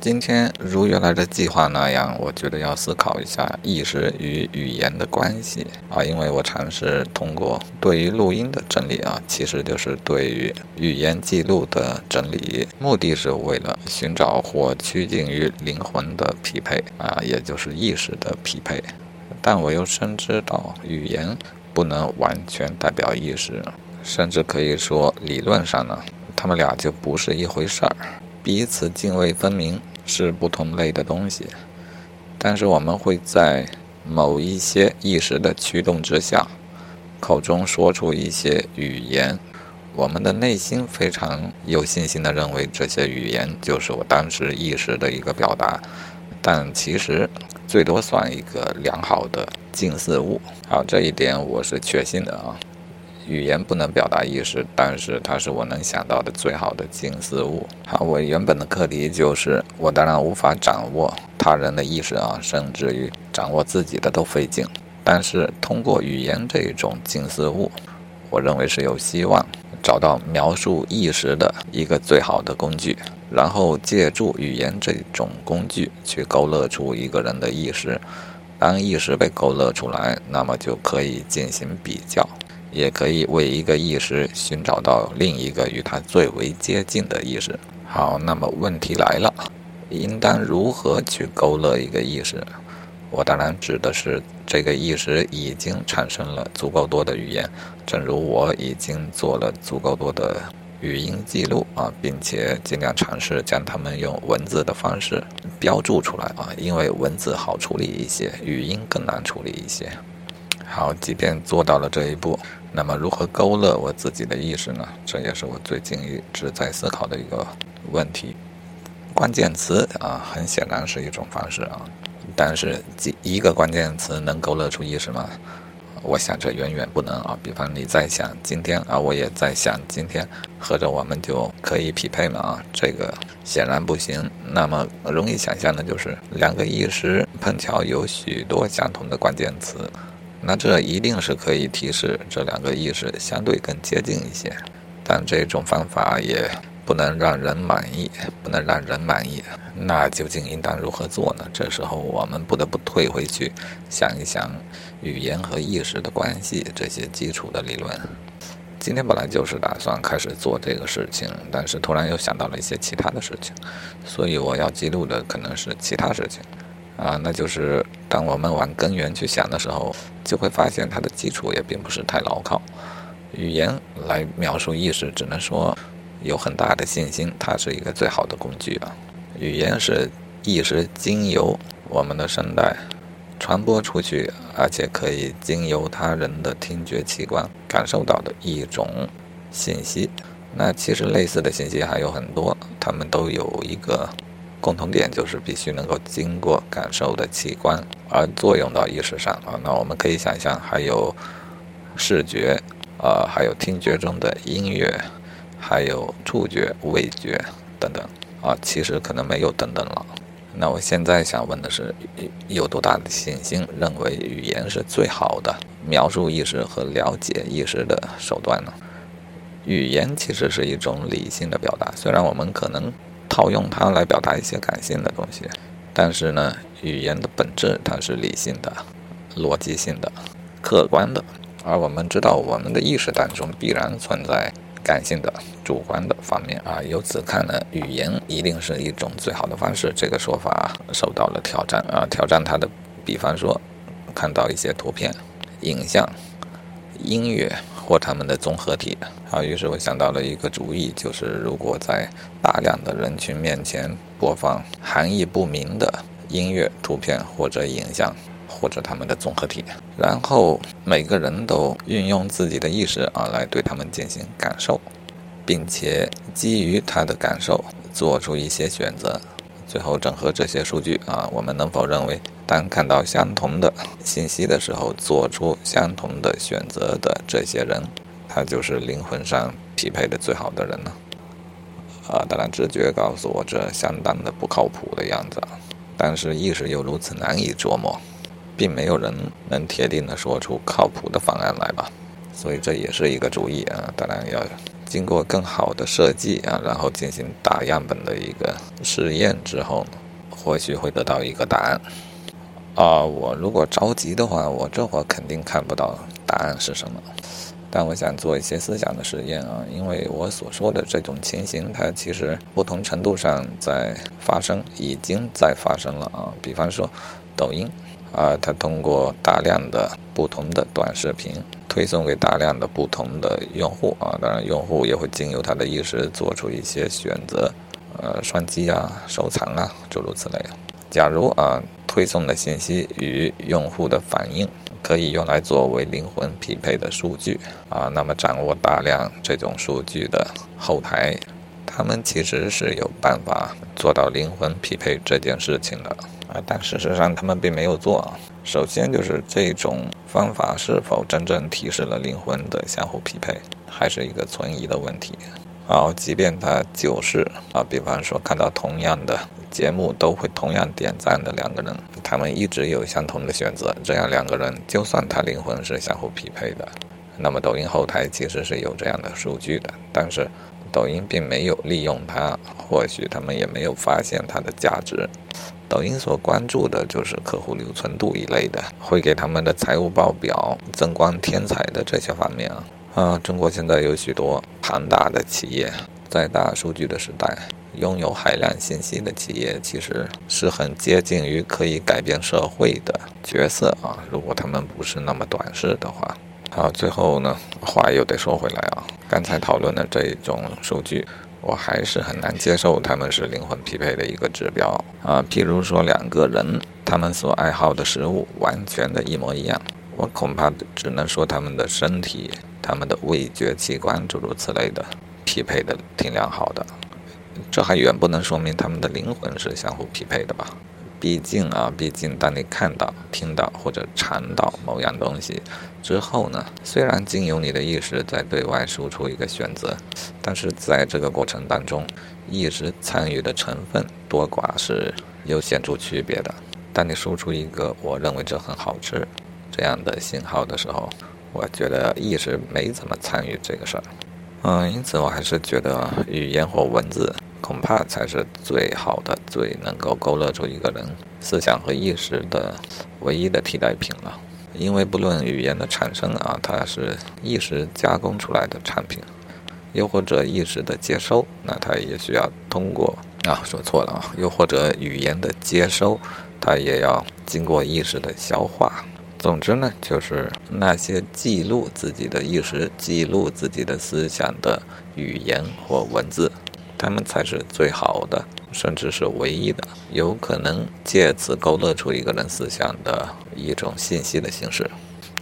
今天如原来的计划那样，我觉得要思考一下意识与语言的关系啊，因为我尝试通过对于录音的整理啊，其实就是对于语言记录的整理，目的是为了寻找或趋近于灵魂的匹配啊，也就是意识的匹配。但我又深知到语言不能完全代表意识，甚至可以说理论上呢，他们俩就不是一回事儿。彼此泾渭分明，是不同类的东西。但是我们会在某一些意识的驱动之下，口中说出一些语言。我们的内心非常有信心地认为这些语言就是我当时意识的一个表达，但其实最多算一个良好的近似物。好，这一点我是确信的啊。语言不能表达意识，但是它是我能想到的最好的近似物。好，我原本的课题就是，我当然无法掌握他人的意识啊，甚至于掌握自己的都费劲。但是通过语言这一种近似物，我认为是有希望找到描述意识的一个最好的工具，然后借助语言这种工具去勾勒出一个人的意识。当意识被勾勒出来，那么就可以进行比较。也可以为一个意识寻找到另一个与它最为接近的意识。好，那么问题来了，应当如何去勾勒一个意识？我当然指的是这个意识已经产生了足够多的语言，正如我已经做了足够多的语音记录啊，并且尽量尝试将它们用文字的方式标注出来啊，因为文字好处理一些，语音更难处理一些。好，即便做到了这一步。那么如何勾勒我自己的意识呢？这也是我最近一直在思考的一个问题。关键词啊，很显然是一种方式啊，但是几一个关键词能勾勒出意识吗？我想这远远不能啊。比方你在想今天啊，我也在想今天，合着我们就可以匹配吗？啊，这个显然不行。那么容易想象的就是两个意识碰巧有许多相同的关键词。那这一定是可以提示这两个意识相对更接近一些，但这种方法也不能让人满意，不能让人满意。那究竟应当如何做呢？这时候我们不得不退回去想一想语言和意识的关系这些基础的理论。今天本来就是打算开始做这个事情，但是突然又想到了一些其他的事情，所以我要记录的可能是其他事情。啊，那就是当我们往根源去想的时候，就会发现它的基础也并不是太牢靠。语言来描述意识，只能说有很大的信心，它是一个最好的工具啊。语言是意识经由我们的声带传播出去，而且可以经由他人的听觉器官感受到的一种信息。那其实类似的信息还有很多，它们都有一个。共同点就是必须能够经过感受的器官而作用到意识上啊。那我们可以想象，还有视觉，呃，还有听觉中的音乐，还有触觉、味觉等等啊。其实可能没有等等了。那我现在想问的是，有多大的信心认为语言是最好的描述意识和了解意识的手段呢？语言其实是一种理性的表达，虽然我们可能。套用它来表达一些感性的东西，但是呢，语言的本质它是理性的、逻辑性的、客观的，而我们知道我们的意识当中必然存在感性的、主观的方面啊。由此看呢，语言一定是一种最好的方式。这个说法受到了挑战啊，挑战它的，比方说看到一些图片、影像、音乐。或他们的综合体，啊，于是我想到了一个主意，就是如果在大量的人群面前播放含义不明的音乐、图片或者影像，或者他们的综合体，然后每个人都运用自己的意识啊来对他们进行感受，并且基于他的感受做出一些选择。最后整合这些数据啊，我们能否认为，当看到相同的信息的时候，做出相同的选择的这些人，他就是灵魂上匹配的最好的人呢？啊，当然直觉告诉我这相当的不靠谱的样子，但是意识又如此难以琢磨，并没有人能铁定的说出靠谱的方案来吧？所以这也是一个主意啊，当然要经过更好的设计啊，然后进行大样本的一个试验之后，或许会得到一个答案。啊，我如果着急的话，我这会儿肯定看不到答案是什么。但我想做一些思想的实验啊，因为我所说的这种情形，它其实不同程度上在发生，已经在发生了啊。比方说，抖音啊，它通过大量的不同的短视频推送给大量的不同的用户啊，当然用户也会经由他的意识做出一些选择，呃，双击啊、收藏啊，诸如此类。假如啊，推送的信息与用户的反应。可以用来作为灵魂匹配的数据啊，那么掌握大量这种数据的后台，他们其实是有办法做到灵魂匹配这件事情的啊，但事实上他们并没有做。首先就是这种方法是否真正提示了灵魂的相互匹配，还是一个存疑的问题。然后，即便他就是啊，比方说看到同样的。节目都会同样点赞的两个人，他们一直有相同的选择。这样两个人，就算他灵魂是相互匹配的，那么抖音后台其实是有这样的数据的。但是抖音并没有利用它，或许他们也没有发现它的价值。抖音所关注的就是客户留存度一类的，会给他们的财务报表增光添彩的这些方面啊。啊，中国现在有许多庞大的企业，在大数据的时代。拥有海量信息的企业，其实是很接近于可以改变社会的角色啊。如果他们不是那么短视的话，好，最后呢，话又得说回来啊。刚才讨论的这一种数据，我还是很难接受他们是灵魂匹配的一个指标啊。譬如说两个人，他们所爱好的食物完全的一模一样，我恐怕只能说他们的身体、他们的味觉器官诸如此类的匹配的挺良好的。这还远不能说明他们的灵魂是相互匹配的吧？毕竟啊，毕竟当你看到、听到或者尝到某样东西之后呢，虽然经由你的意识在对外输出一个选择，但是在这个过程当中，意识参与的成分多寡是有显著区别的。当你输出一个“我认为这很好吃”这样的信号的时候，我觉得意识没怎么参与这个事儿。嗯，因此我还是觉得语言或文字。恐怕才是最好的、最能够勾勒出一个人思想和意识的唯一的替代品了。因为不论语言的产生啊，它是意识加工出来的产品，又或者意识的接收，那它也需要通过啊，说错了啊，又或者语言的接收，它也要经过意识的消化。总之呢，就是那些记录自己的意识、记录自己的思想的语言或文字。他们才是最好的，甚至是唯一的，有可能借此勾勒出一个人思想的一种信息的形式。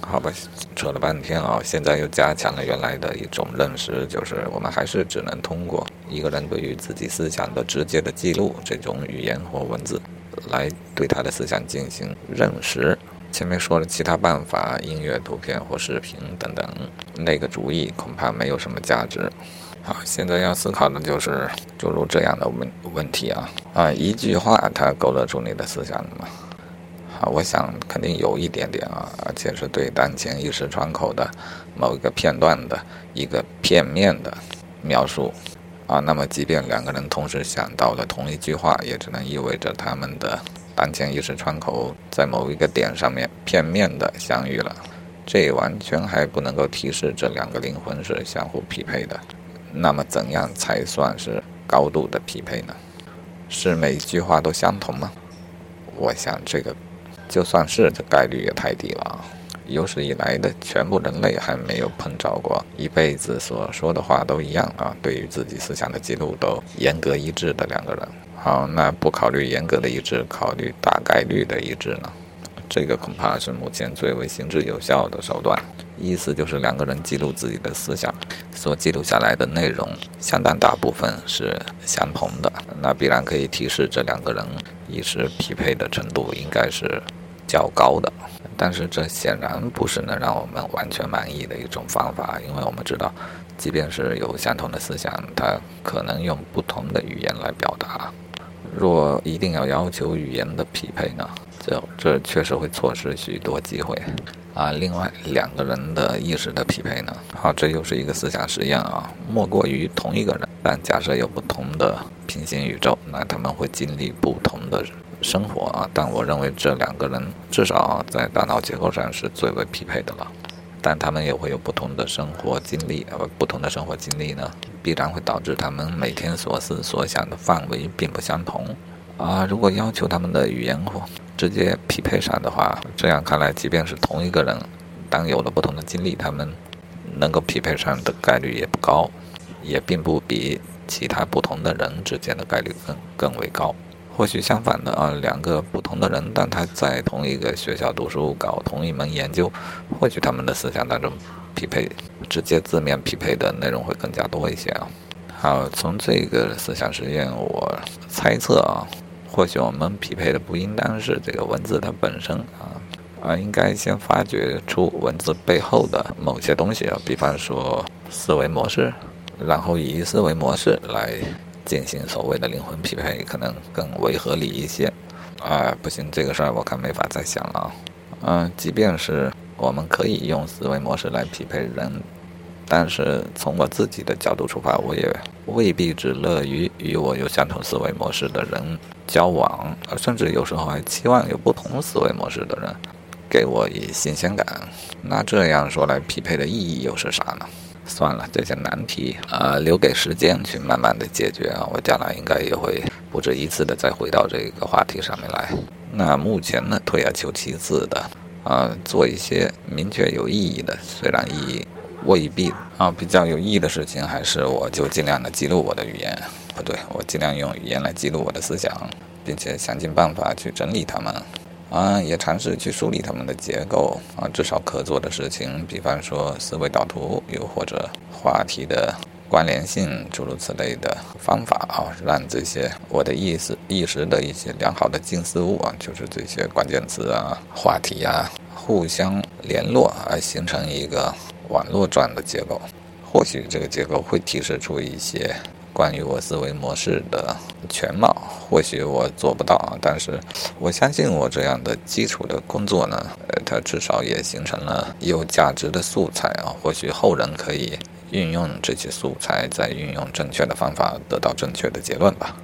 好吧，扯了半天啊，现在又加强了原来的一种认识，就是我们还是只能通过一个人对于自己思想的直接的记录，这种语言或文字，来对他的思想进行认识。前面说了其他办法，音乐、图片或视频等等，那个主意恐怕没有什么价值。好，现在要思考的就是诸如这样的问问题啊啊，一句话它勾勒出你的思想了吗？好，我想肯定有一点点啊，而且是对当前意识窗口的某一个片段的一个片面的描述啊。那么，即便两个人同时想到了同一句话，也只能意味着他们的当前意识窗口在某一个点上面片面的相遇了。这完全还不能够提示这两个灵魂是相互匹配的。那么，怎样才算是高度的匹配呢？是每一句话都相同吗？我想，这个就算是，这概率也太低了啊！有史以来的全部人类还没有碰着过一辈子所说的话都一样啊，对于自己思想的记录都严格一致的两个人。好，那不考虑严格的一致，考虑大概率的一致呢？这个恐怕是目前最为行之有效的手段。意思就是两个人记录自己的思想，所记录下来的内容相当大部分是相同的，那必然可以提示这两个人意识匹配的程度应该是较高的。但是这显然不是能让我们完全满意的一种方法，因为我们知道，即便是有相同的思想，它可能用不同的语言来表达。若一定要要求语言的匹配呢？这这确实会错失许多机会啊。另外两个人的意识的匹配呢，好，这又是一个思想实验啊。莫过于同一个人，但假设有不同的平行宇宙，那他们会经历不同的生活啊。但我认为这两个人至少在大脑结构上是最为匹配的了。但他们也会有不同的生活经历，而不同的生活经历呢，必然会导致他们每天所思所想的范围并不相同。啊，如果要求他们的语言或直接匹配上的话，这样看来，即便是同一个人，当有了不同的经历，他们能够匹配上的概率也不高，也并不比其他不同的人之间的概率更更为高。或许相反的啊，两个不同的人，但他在同一个学校读书，搞同一门研究，或许他们的思想当中匹配，直接字面匹配的内容会更加多一些啊。好，从这个思想实验，我猜测啊，或许我们匹配的不应当是这个文字它本身啊，而应该先发掘出文字背后的某些东西啊，比方说思维模式，然后以思维模式来。进行所谓的灵魂匹配，可能更为合理一些。啊，不行，这个事儿我看没法再想了。嗯，即便是我们可以用思维模式来匹配人，但是从我自己的角度出发，我也未必只乐于与我有相同思维模式的人交往，甚至有时候还期望有不同思维模式的人给我以新鲜感。那这样说来，匹配的意义又是啥呢？算了，这些难题啊，留给时间去慢慢的解决啊。我将来应该也会不止一次的再回到这个话题上面来。那目前呢，退而求其次的啊，做一些明确有意义的，虽然意义未必。啊比较有意义的事情，还是我就尽量的记录我的语言，不对，我尽量用语言来记录我的思想，并且想尽办法去整理它们。啊，也尝试去梳理它们的结构。啊，至少可做的事情，比方说思维导图，又或者话题的关联性，诸如此类的方法。啊，让这些我的意识、意识的一些良好的近似物啊，就是这些关键词啊、话题啊，互相联络而形成一个网络状的结构。或许这个结构会提示出一些。关于我思维模式的全貌，或许我做不到，但是我相信我这样的基础的工作呢，呃，它至少也形成了有价值的素材啊。或许后人可以运用这些素材，再运用正确的方法，得到正确的结论吧。